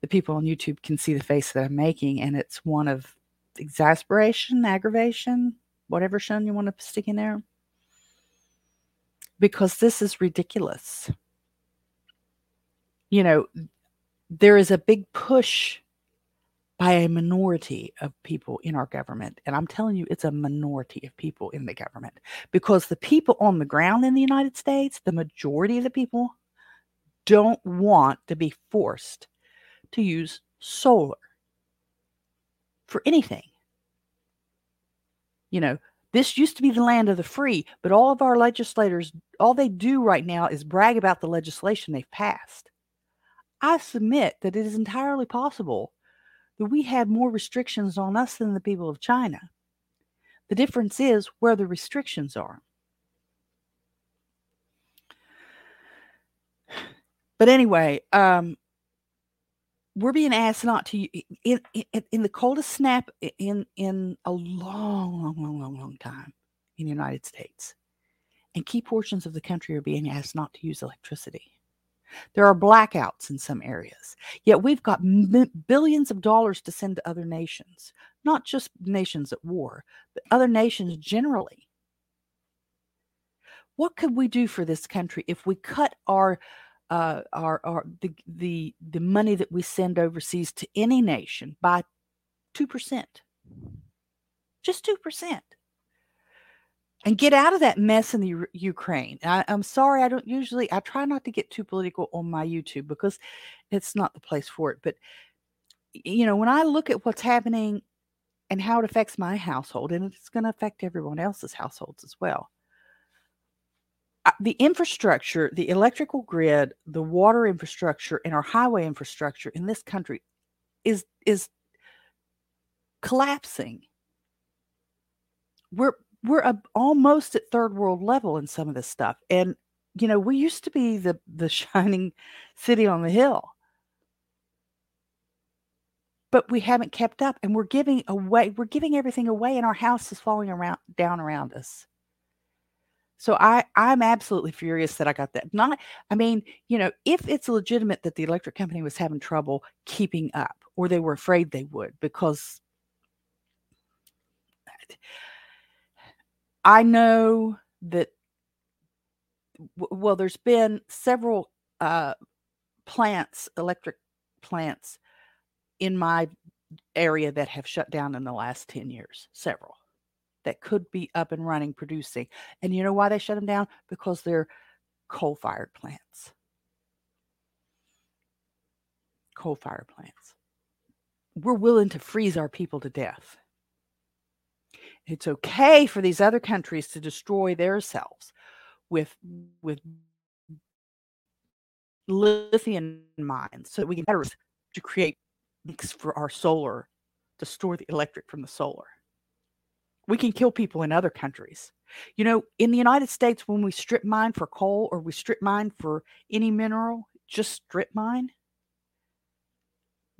the people on YouTube can see the face that I'm making, and it's one of exasperation, aggravation, whatever shun you want to stick in there. Because this is ridiculous. You know, there is a big push by a minority of people in our government. And I'm telling you, it's a minority of people in the government because the people on the ground in the United States, the majority of the people, don't want to be forced to use solar for anything. You know, this used to be the land of the free, but all of our legislators, all they do right now is brag about the legislation they've passed. I submit that it is entirely possible that we have more restrictions on us than the people of China. The difference is where the restrictions are. But anyway, um, we're being asked not to in, in, in the coldest snap in in a long, long, long, long, long time in the United States, and key portions of the country are being asked not to use electricity. There are blackouts in some areas. Yet we've got m- billions of dollars to send to other nations, not just nations at war, but other nations generally. What could we do for this country if we cut our uh, our, our the, the the money that we send overseas to any nation by two percent, just two percent? And get out of that mess in the U- Ukraine. I, I'm sorry, I don't usually, I try not to get too political on my YouTube because it's not the place for it. But, you know, when I look at what's happening and how it affects my household, and it's going to affect everyone else's households as well. The infrastructure, the electrical grid, the water infrastructure, and our highway infrastructure in this country is is collapsing. We're we're almost at third world level in some of this stuff. And you know, we used to be the the shining city on the hill. but we haven't kept up and we're giving away we're giving everything away and our house is falling around down around us so i i'm absolutely furious that i got that not i mean you know if it's legitimate that the electric company was having trouble keeping up or they were afraid they would because i know that well there's been several uh plants electric plants in my area that have shut down in the last 10 years, several that could be up and running producing. And you know why they shut them down? Because they're coal fired plants. Coal fired plants. We're willing to freeze our people to death. It's okay for these other countries to destroy themselves with with lithium mines so that we can better to create for our solar to store the electric from the solar. We can kill people in other countries. You know, in the United States, when we strip mine for coal or we strip mine for any mineral, just strip mine,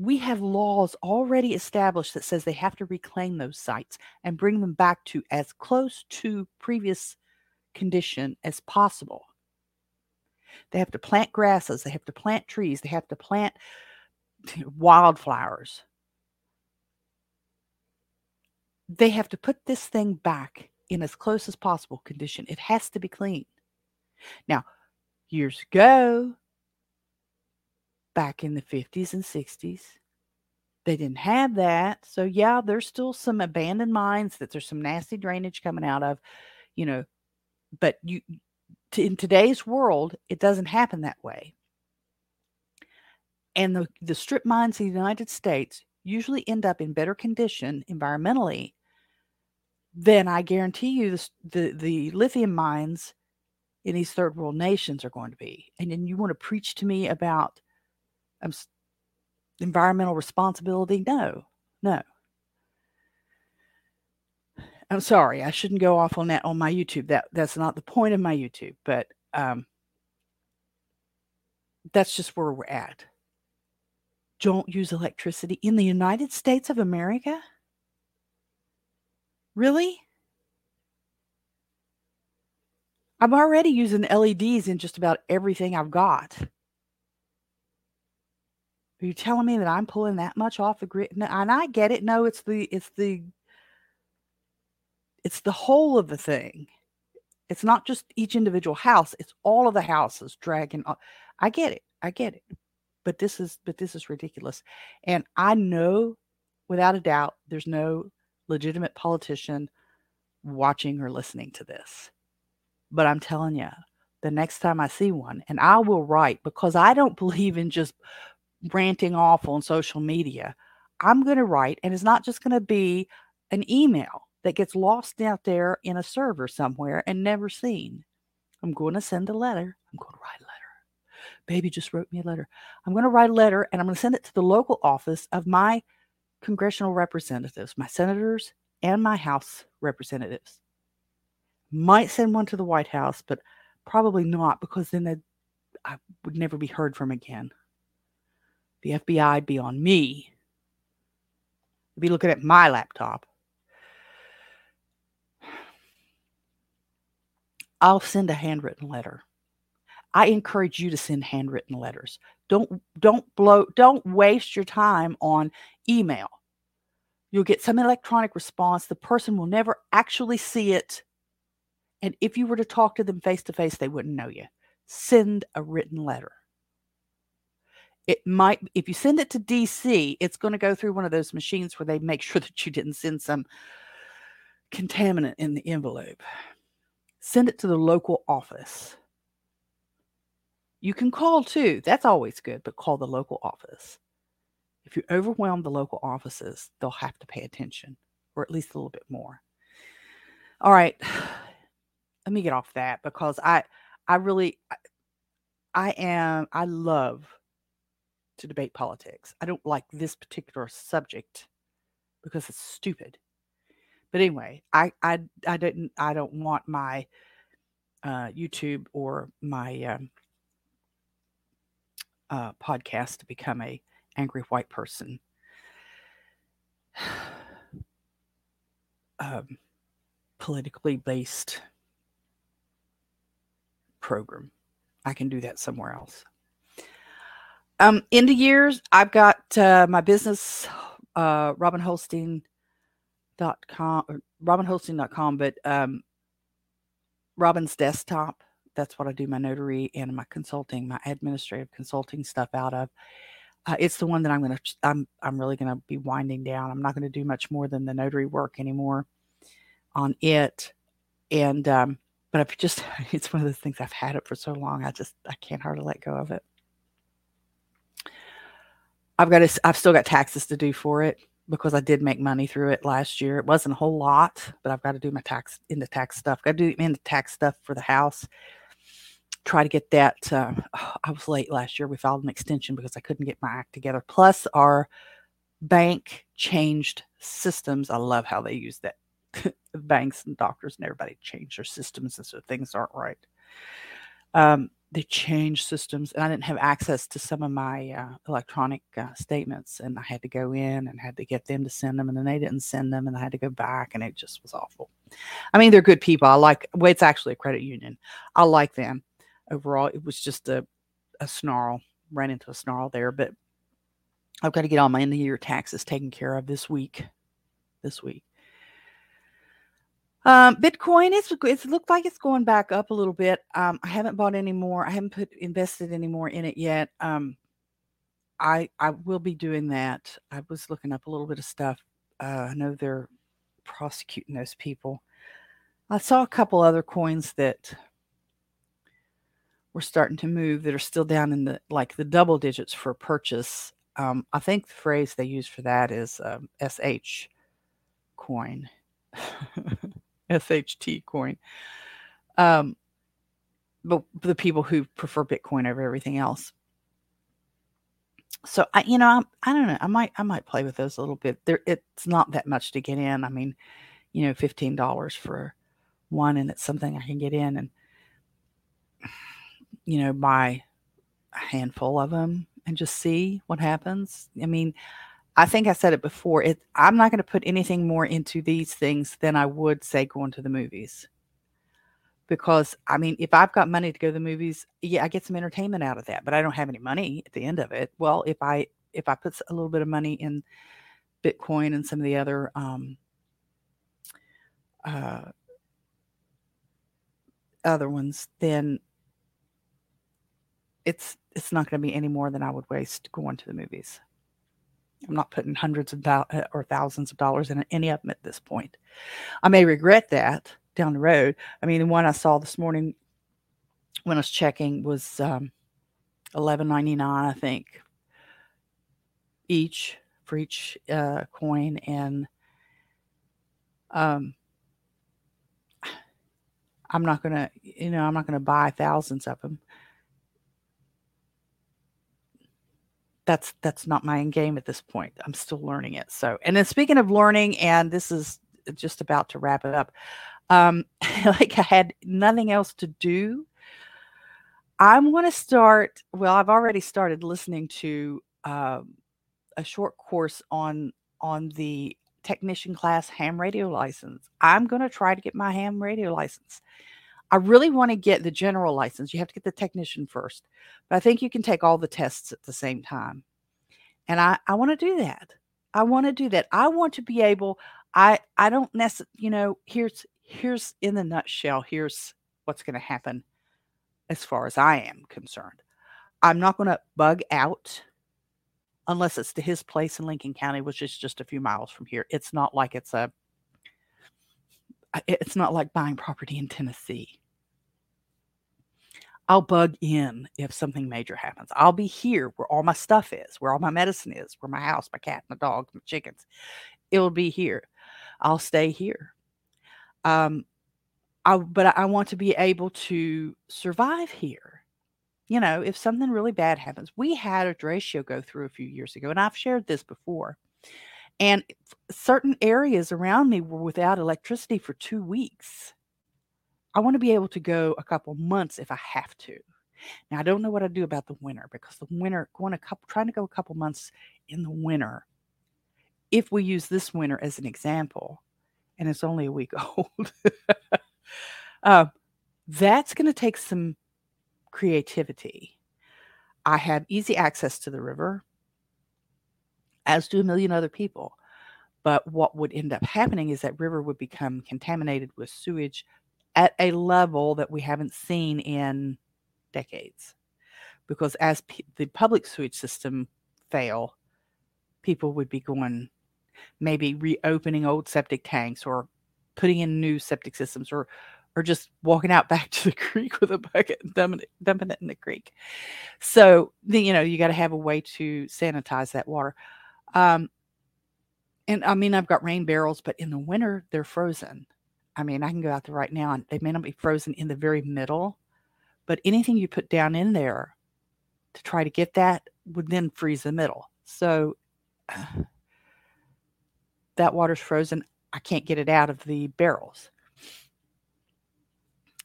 we have laws already established that says they have to reclaim those sites and bring them back to as close to previous condition as possible. They have to plant grasses, they have to plant trees, they have to plant wildflowers. They have to put this thing back in as close as possible condition. It has to be clean. Now, years ago, back in the 50s and 60s, they didn't have that. So, yeah, there's still some abandoned mines that there's some nasty drainage coming out of, you know, but you in today's world, it doesn't happen that way. And the, the strip mines in the United States usually end up in better condition environmentally than I guarantee you the, the, the lithium mines in these third world nations are going to be. And then you want to preach to me about um, environmental responsibility? No, no. I'm sorry, I shouldn't go off on that on my YouTube. That that's not the point of my YouTube, but um, that's just where we're at don't use electricity in the United States of America? Really? I'm already using LEDs in just about everything I've got. Are you telling me that I'm pulling that much off the grid? No, and I get it. No, it's the it's the it's the whole of the thing. It's not just each individual house, it's all of the houses dragging on. I get it. I get it but this is but this is ridiculous and i know without a doubt there's no legitimate politician watching or listening to this but i'm telling you the next time i see one and i will write because i don't believe in just ranting off on social media i'm going to write and it's not just going to be an email that gets lost out there in a server somewhere and never seen i'm going to send a letter i'm going to write a letter baby just wrote me a letter. I'm going to write a letter and I'm going to send it to the local office of my congressional representatives, my senators and my House representatives. Might send one to the White House, but probably not because then I would never be heard from again. The FBI would be on me. They'd be looking at my laptop. I'll send a handwritten letter. I encourage you to send handwritten letters. Don't don't blow don't waste your time on email. You'll get some electronic response. The person will never actually see it. And if you were to talk to them face to face, they wouldn't know you. Send a written letter. It might, if you send it to DC, it's going to go through one of those machines where they make sure that you didn't send some contaminant in the envelope. Send it to the local office. You can call too. That's always good, but call the local office. If you overwhelm the local offices, they'll have to pay attention or at least a little bit more. All right. Let me get off that because I I really I, I am I love to debate politics. I don't like this particular subject because it's stupid. But anyway, I I, I didn't I don't want my uh, YouTube or my um, uh, podcast to become a angry white person. um, politically based program. I can do that somewhere else. Um, the years, I've got uh, my business, uh, robinholstein.com, robinholstein.com, but um, Robin's desktop. That's what I do my notary and my consulting, my administrative consulting stuff out of. Uh, it's the one that I'm to, I'm, I'm really going to be winding down. I'm not going to do much more than the notary work anymore on it. And, um, but I've just, it's one of those things I've had it for so long. I just, I can't hardly let go of it. I've got to, I've still got taxes to do for it because I did make money through it last year. It wasn't a whole lot, but I've got to do my tax in the tax stuff. Got to do in the tax stuff for the house try to get that. Uh, I was late last year. We filed an extension because I couldn't get my act together. Plus, our bank changed systems. I love how they use that. Banks and doctors and everybody change their systems, and so things aren't right. Um, they changed systems, and I didn't have access to some of my uh, electronic uh, statements, and I had to go in and had to get them to send them, and then they didn't send them, and I had to go back, and it just was awful. I mean, they're good people. I like. Well, it's actually a credit union. I like them overall, it was just a, a snarl, ran into a snarl there. But I've got to get all my end of year taxes taken care of this week. This week. Um, Bitcoin is it's looked like it's going back up a little bit. Um, I haven't bought any more. I haven't put invested any more in it yet. Um, I I will be doing that. I was looking up a little bit of stuff. Uh, I know they're prosecuting those people. I saw a couple other coins that we're starting to move that are still down in the like the double digits for purchase. Um, I think the phrase they use for that is um, SH coin, SHT coin. Um, but the people who prefer Bitcoin over everything else. So I, you know, I'm, I don't know. I might, I might play with those a little bit. There, it's not that much to get in. I mean, you know, fifteen dollars for one, and it's something I can get in and you know, buy a handful of them and just see what happens. I mean, I think I said it before. It I'm not going to put anything more into these things than I would say going to the movies. Because I mean, if I've got money to go to the movies, yeah, I get some entertainment out of that, but I don't have any money at the end of it. Well, if I if I put a little bit of money in Bitcoin and some of the other um, uh, other ones, then it's it's not going to be any more than I would waste going to the movies. I'm not putting hundreds of do- uh, or thousands of dollars in any of them at this point. I may regret that down the road. I mean, the one I saw this morning when I was checking was um, 11.99, I think, each for each uh, coin, and um, I'm not gonna, you know, I'm not gonna buy thousands of them. That's that's not my end game at this point. I'm still learning it. So, and then speaking of learning, and this is just about to wrap it up. Um, like I had nothing else to do. I'm going to start. Well, I've already started listening to um, a short course on on the technician class ham radio license. I'm going to try to get my ham radio license. I really want to get the general license. You have to get the technician first, but I think you can take all the tests at the same time. And I, I want to do that. I want to do that. I want to be able, I, I don't necessarily, you know, here's, here's in the nutshell, here's what's going to happen as far as I am concerned. I'm not going to bug out unless it's to his place in Lincoln County, which is just a few miles from here. It's not like it's a, it's not like buying property in Tennessee. I'll bug in if something major happens. I'll be here where all my stuff is, where all my medicine is, where my house, my cat, my dog, my chickens. It'll be here. I'll stay here. Um, I but I want to be able to survive here. You know, if something really bad happens, we had a derecho go through a few years ago, and I've shared this before. And certain areas around me were without electricity for two weeks I want to be able to go a couple months if I have to. Now I don't know what I do about the winter because the winter going a couple trying to go a couple months in the winter. If we use this winter as an example, and it's only a week old. uh, that's going to take some creativity. I have easy access to the river, as do a million other people. But what would end up happening is that river would become contaminated with sewage at a level that we haven't seen in decades. Because as p- the public sewage system fail, people would be going maybe reopening old septic tanks or putting in new septic systems or or just walking out back to the creek with a bucket and dumping it, dumping it in the creek. So the, you know you got to have a way to sanitize that water. Um, and I mean I've got rain barrels, but in the winter they're frozen. I mean I can go out there right now and they may not be frozen in the very middle, but anything you put down in there to try to get that would then freeze the middle. So that water's frozen. I can't get it out of the barrels.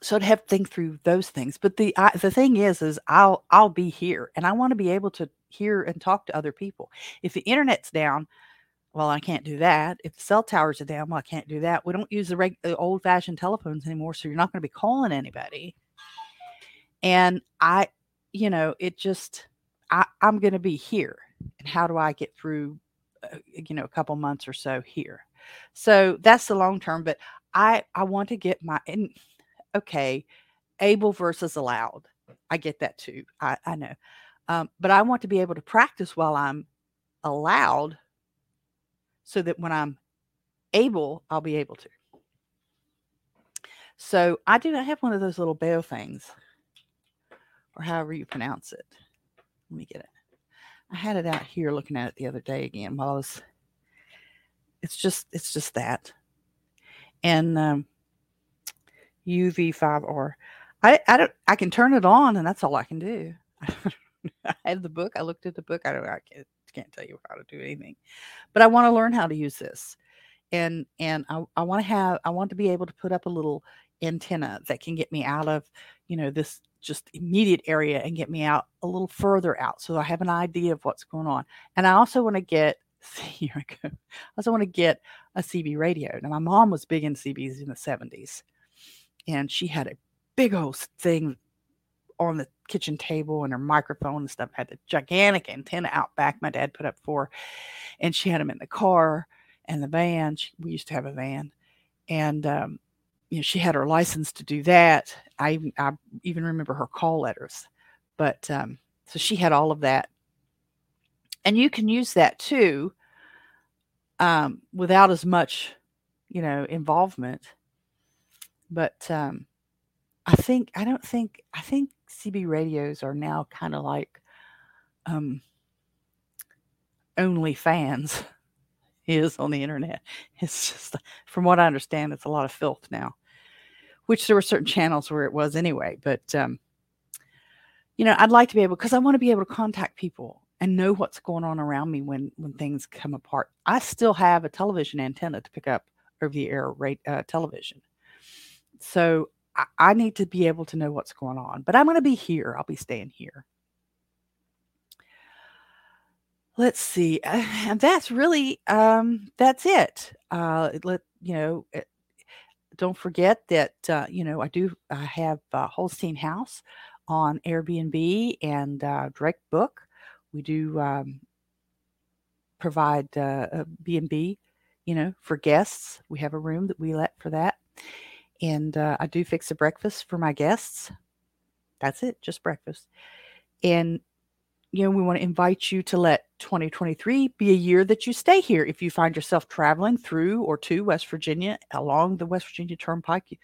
So I'd have to think through those things. But the I, the thing is, is I'll I'll be here, and I want to be able to hear and talk to other people. If the internet's down, well, I can't do that. If the cell towers are down, well, I can't do that. We don't use the, reg- the old fashioned telephones anymore, so you're not going to be calling anybody. And I, you know, it just I, I'm going to be here. And how do I get through uh, you know a couple months or so here so that's the long term but i i want to get my and okay able versus allowed i get that too i i know um, but i want to be able to practice while i'm allowed so that when i'm able i'll be able to so i do i have one of those little bell things or however you pronounce it let me get it I had it out here looking at it the other day again while I was. It's just it's just that, and um, UV5R. I I don't I can turn it on and that's all I can do. I have the book. I looked at the book. I don't. I can't, can't tell you how to do anything, but I want to learn how to use this, and and I I want to have I want to be able to put up a little antenna that can get me out of you know this just immediate area and get me out a little further out so I have an idea of what's going on. And I also want to get see here I go. I also want to get a CB radio. Now my mom was big in CBs in the 70s. And she had a big old thing on the kitchen table and her microphone and stuff had the gigantic antenna out back my dad put up for and she had them in the car and the van she, we used to have a van and um, you know, she had her license to do that. I, I even remember her call letters. But um, so she had all of that. And you can use that too um, without as much, you know, involvement. But um, I think, I don't think, I think CB radios are now kind of like um, OnlyFans is on the internet. It's just, from what I understand, it's a lot of filth now, which there were certain channels where it was anyway. But, um, you know, I'd like to be able, because I want to be able to contact people and know what's going on around me when when things come apart. I still have a television antenna to pick up over the air rate uh, television, so I, need to be able to know what's going on. But I'm going to be here. I'll be staying here let's see and that's really um that's it uh let you know it, eh, don't forget that uh, you know i do i have uh, holstein house on airbnb and uh, direct book we do um, provide uh, b&b you know for guests we have a room that we let for that and uh, i do fix a breakfast for my guests that's it just breakfast and you know, we want to invite you to let 2023 be a year that you stay here. If you find yourself traveling through or to West Virginia along the West Virginia Turnpike,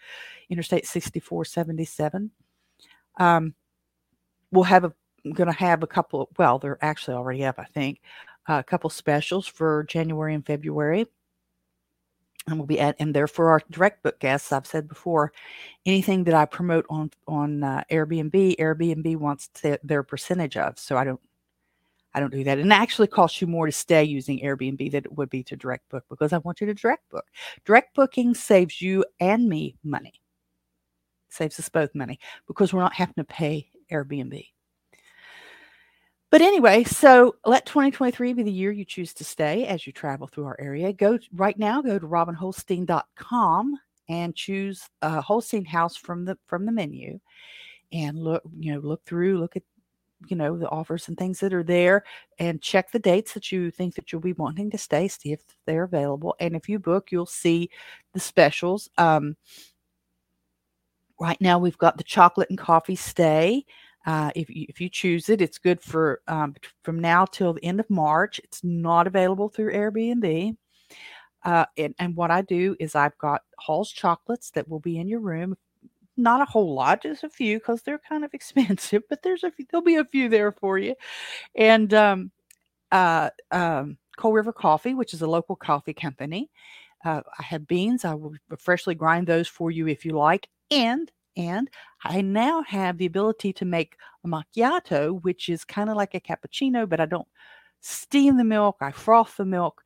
Interstate 6477, um, we'll have a going to have a couple. Well, they're actually already up, I think. Uh, a couple specials for January and February and we'll be at and there for our direct book guests i've said before anything that i promote on on uh, airbnb airbnb wants their percentage of so i don't i don't do that. And it actually costs you more to stay using airbnb than it would be to direct book because i want you to direct book. Direct booking saves you and me money. Saves us both money because we're not having to pay airbnb But anyway, so let 2023 be the year you choose to stay as you travel through our area. Go right now, go to robinholstein.com and choose a Holstein house from the from the menu and look, you know, look through, look at you know the offers and things that are there and check the dates that you think that you'll be wanting to stay see if they're available. And if you book you'll see the specials. Um, right now we've got the chocolate and coffee stay uh, if, you, if you choose it it's good for um, from now till the end of march it's not available through airbnb uh, and, and what i do is i've got Holl's chocolates that will be in your room not a whole lot, just a few because they're kind of expensive, but there's a few, there'll be a few there for you. And um, uh, um, Coal River Coffee, which is a local coffee company. Uh, I have beans. I will freshly grind those for you if you like. And and I now have the ability to make a macchiato, which is kind of like a cappuccino, but I don't steam the milk. I froth the milk.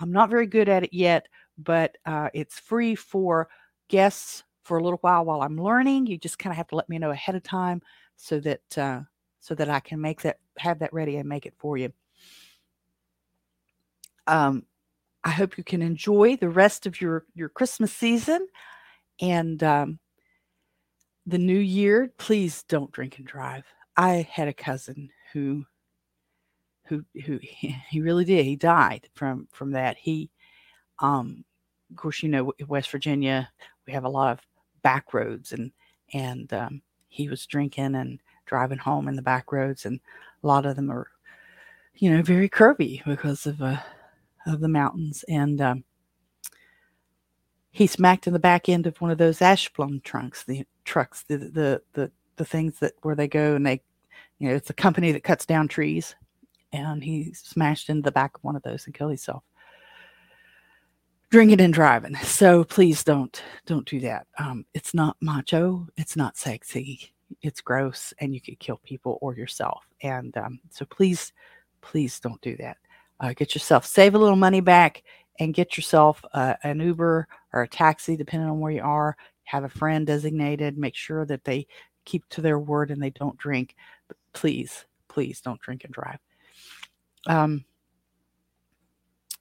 I'm not very good at it yet, but uh, it's free for guests for a little while while I'm learning. You just kind of have to let me know ahead of time so that uh, so that I can make that have that ready and make it for you. Um, I hope you can enjoy the rest of your your Christmas season and um, the new year. Please don't drink and drive. I had a cousin who who who he really did. He died from from that. He um of course you know West Virginia we have a lot of back roads and and um, he was drinking and driving home in the back roads and a lot of them are you know very curvy because of uh, of the mountains and um, he smacked in the back end of one of those Asplundh trunks the trucks the the the, the things that where they go and they you know it's a company that cuts down trees and he smashed into the back of one of those and killed himself drinking and driving. So please don't don't do that. Um, it's not macho. It's not sexy. It's gross, and you could kill people or yourself. And um, so please, please don't do that. Uh, get yourself save a little money back and get yourself uh, an Uber or a taxi, depending on where you are. Have a friend designated. Make sure that they keep to their word and they don't drink. But please, please don't drink and drive. Um,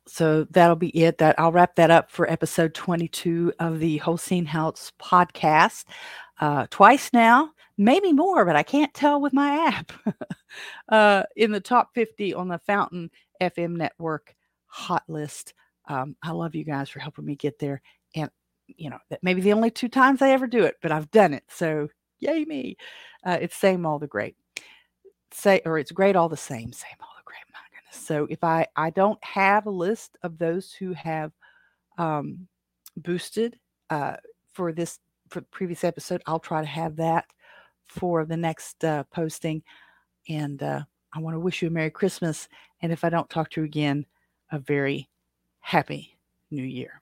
so that'll be it. That I'll wrap that up for episode 22 of the Holstein House podcast. Uh, twice now, maybe more, but I can't tell with my app. uh, in the top 50 on the Fountain FM network hot list. Um, I love you guys for helping me get there. You know, that maybe the only two times I ever do it, but I've done it. So yay me. Uh, it's same all the great. Say, or it's great all the same, same all the great. My goodness. so if I I don't have a list of those who have um, boosted uh, for this for the previous episode, I'll try to have that for the next uh, posting. And uh, I want to wish you a Merry Christmas. And if I don't talk to you again, a very happy New Year.